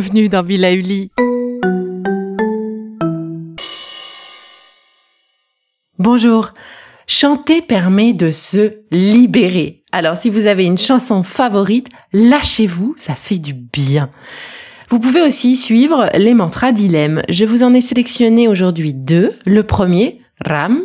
bienvenue dans Villa Uli. Bonjour. Chanter permet de se libérer. Alors si vous avez une chanson favorite, lâchez-vous, ça fait du bien. Vous pouvez aussi suivre les mantras d'Ilem. Je vous en ai sélectionné aujourd'hui deux. Le premier, Ram,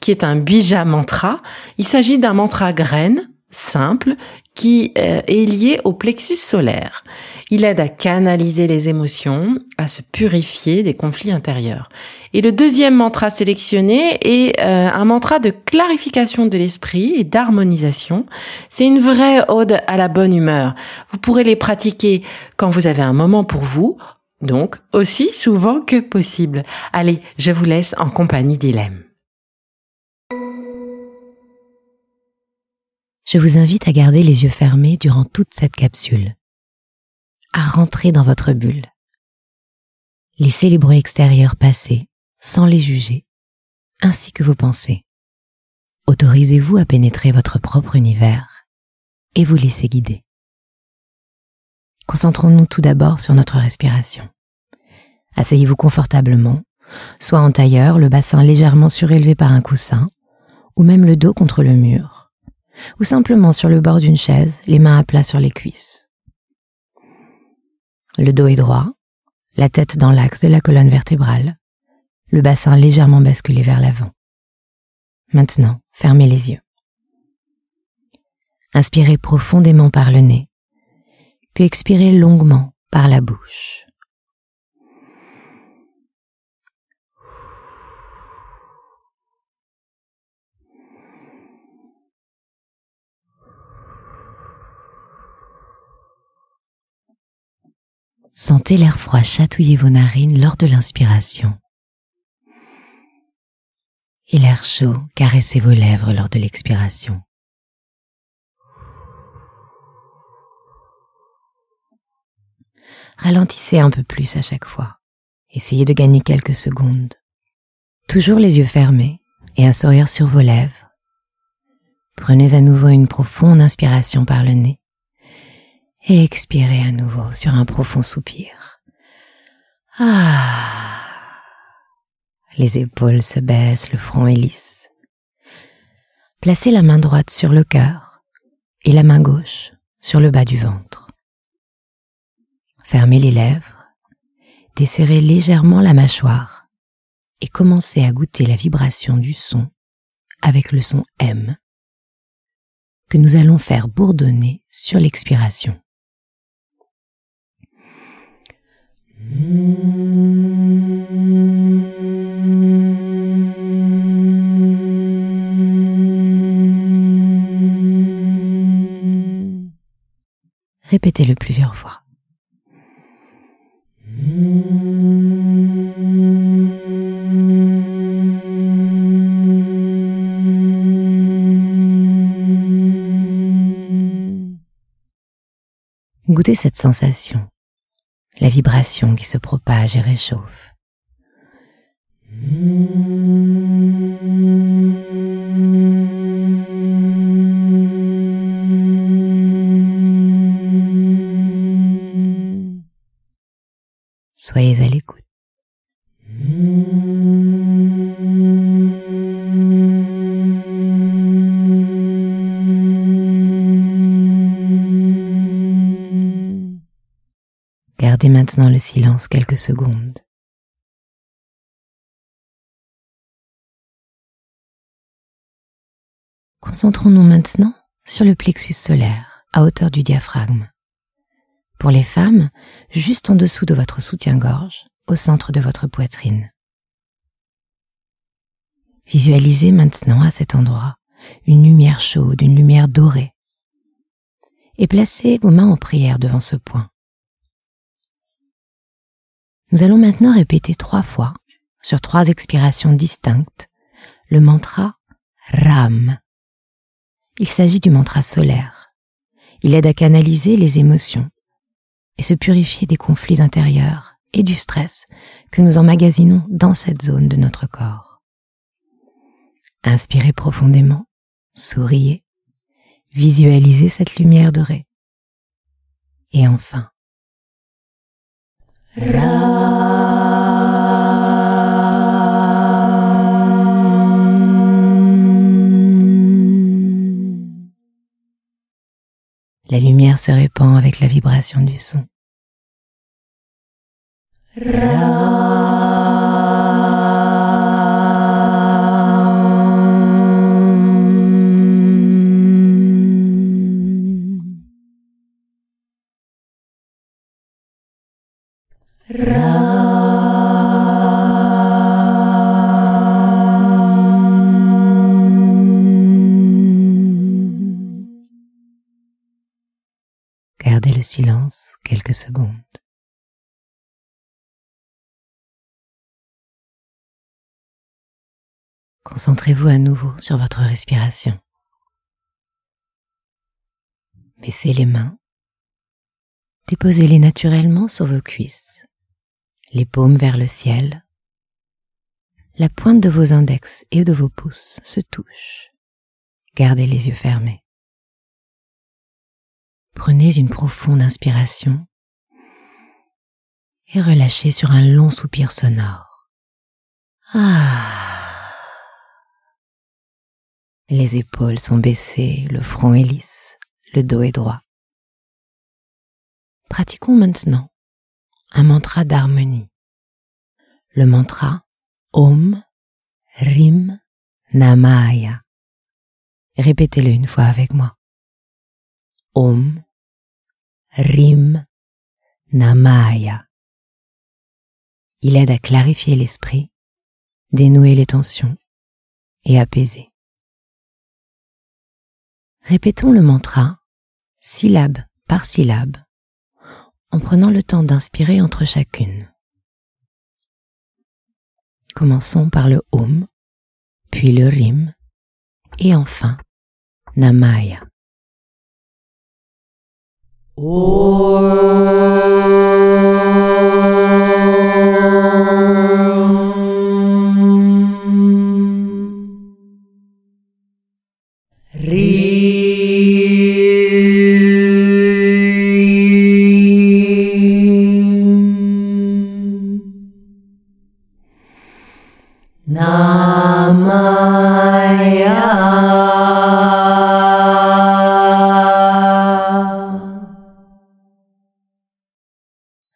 qui est un bija mantra. Il s'agit d'un mantra graine simple qui euh, est lié au plexus solaire. Il aide à canaliser les émotions, à se purifier des conflits intérieurs. Et le deuxième mantra sélectionné est euh, un mantra de clarification de l'esprit et d'harmonisation. C'est une vraie ode à la bonne humeur. Vous pourrez les pratiquer quand vous avez un moment pour vous, donc aussi souvent que possible. Allez, je vous laisse en compagnie d'Ilem. Je vous invite à garder les yeux fermés durant toute cette capsule, à rentrer dans votre bulle. Laissez les bruits extérieurs passer sans les juger, ainsi que vos pensées. Autorisez-vous à pénétrer votre propre univers et vous laissez guider. Concentrons-nous tout d'abord sur notre respiration. Asseyez-vous confortablement, soit en tailleur, le bassin légèrement surélevé par un coussin, ou même le dos contre le mur, ou simplement sur le bord d'une chaise, les mains à plat sur les cuisses. Le dos est droit, la tête dans l'axe de la colonne vertébrale, le bassin légèrement basculé vers l'avant. Maintenant, fermez les yeux. Inspirez profondément par le nez, puis expirez longuement par la bouche. Sentez l'air froid chatouiller vos narines lors de l'inspiration et l'air chaud caresser vos lèvres lors de l'expiration. Ralentissez un peu plus à chaque fois. Essayez de gagner quelques secondes. Toujours les yeux fermés et un sourire sur vos lèvres. Prenez à nouveau une profonde inspiration par le nez et expirez à nouveau sur un profond soupir. Ah. Les épaules se baissent, le front est lisse. Placez la main droite sur le cœur et la main gauche sur le bas du ventre. Fermez les lèvres, desserrez légèrement la mâchoire et commencez à goûter la vibration du son avec le son M que nous allons faire bourdonner sur l'expiration. Répétez-le plusieurs fois. Goûtez cette sensation, la vibration qui se propage et réchauffe. Soyez à l'écoute. Maintenant le silence quelques secondes. Concentrons-nous maintenant sur le plexus solaire à hauteur du diaphragme. Pour les femmes, juste en dessous de votre soutien-gorge, au centre de votre poitrine. Visualisez maintenant à cet endroit une lumière chaude, une lumière dorée. Et placez vos mains en prière devant ce point. Nous allons maintenant répéter trois fois, sur trois expirations distinctes, le mantra Ram. Il s'agit du mantra solaire. Il aide à canaliser les émotions et se purifier des conflits intérieurs et du stress que nous emmagasinons dans cette zone de notre corps. Inspirez profondément, souriez, visualisez cette lumière dorée. Et enfin, La lumière se répand avec la vibration du son. Secondes. Concentrez-vous à nouveau sur votre respiration. Baissez les mains. Déposez-les naturellement sur vos cuisses, les paumes vers le ciel. La pointe de vos index et de vos pouces se touchent. Gardez les yeux fermés. Prenez une profonde inspiration et relâchez sur un long soupir sonore. Ah. Les épaules sont baissées, le front est lisse, le dos est droit. Pratiquons maintenant un mantra d'harmonie. Le mantra Om Rim Namaya. Répétez-le une fois avec moi. Om Rim Namaya. Il aide à clarifier l'esprit, dénouer les tensions et apaiser. Répétons le mantra syllabe par syllabe en prenant le temps d'inspirer entre chacune. Commençons par le Om, puis le Rim et enfin Namaya.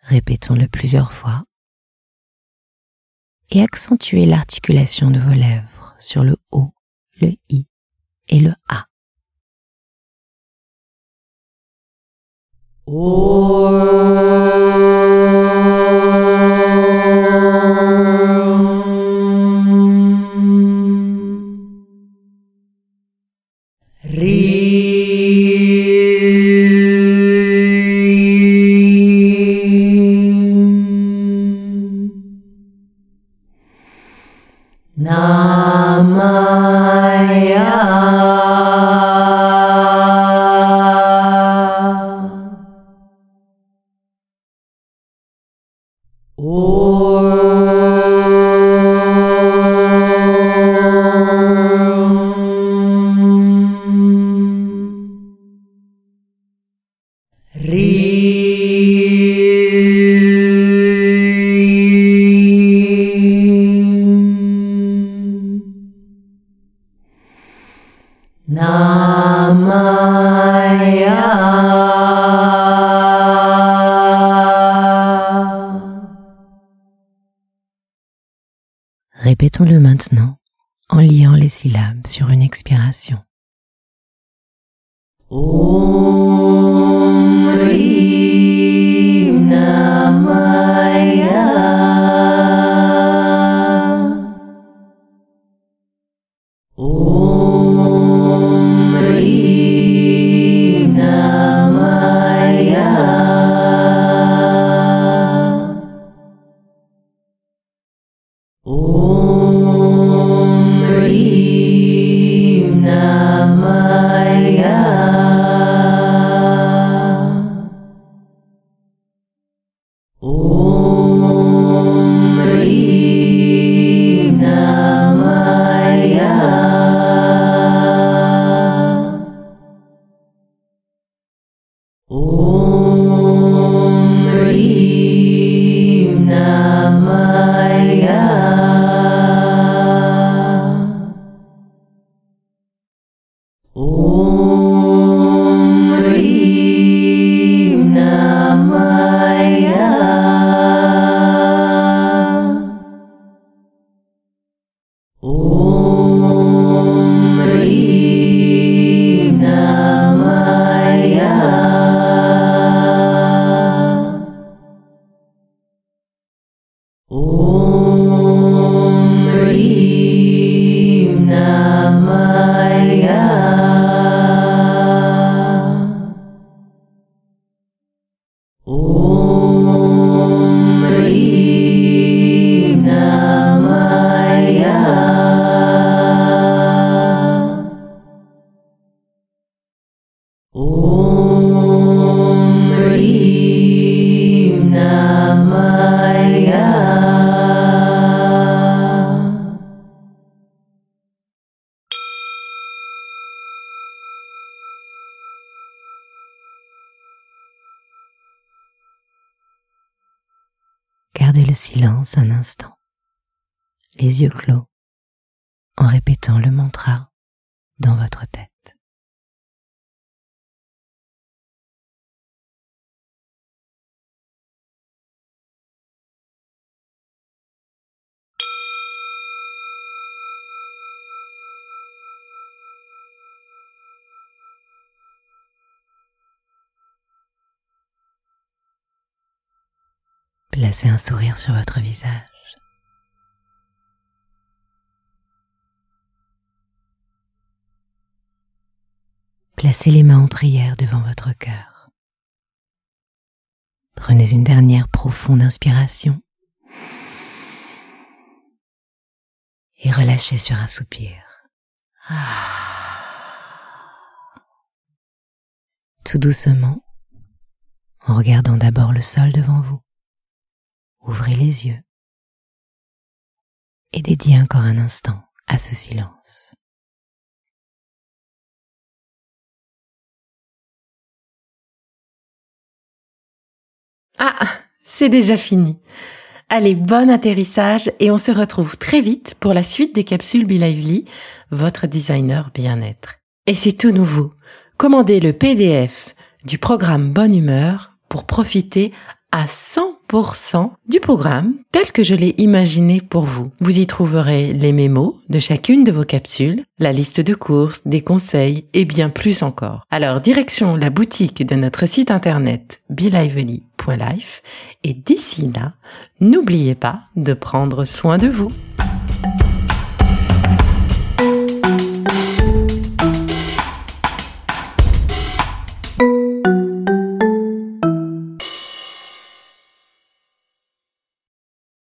Répétons-le plusieurs fois et accentuez l'articulation de vos lèvres sur le O, le I et le A. or Répétons-le maintenant en liant les syllabes sur une expiration. Le silence un instant, les yeux clos, en répétant le mantra dans votre tête. Placez un sourire sur votre visage. Placez les mains en prière devant votre cœur. Prenez une dernière profonde inspiration et relâchez sur un soupir. Tout doucement, en regardant d'abord le sol devant vous. Ouvrez les yeux et dédiez encore un instant à ce silence. Ah, c'est déjà fini. Allez, bon atterrissage et on se retrouve très vite pour la suite des capsules Bilauli, votre designer bien-être. Et c'est tout nouveau. Commandez le PDF du programme Bonne Humeur pour profiter à 100% du programme tel que je l'ai imaginé pour vous. Vous y trouverez les mémos de chacune de vos capsules, la liste de courses, des conseils et bien plus encore. Alors direction la boutique de notre site internet belively.life et d'ici là, n'oubliez pas de prendre soin de vous.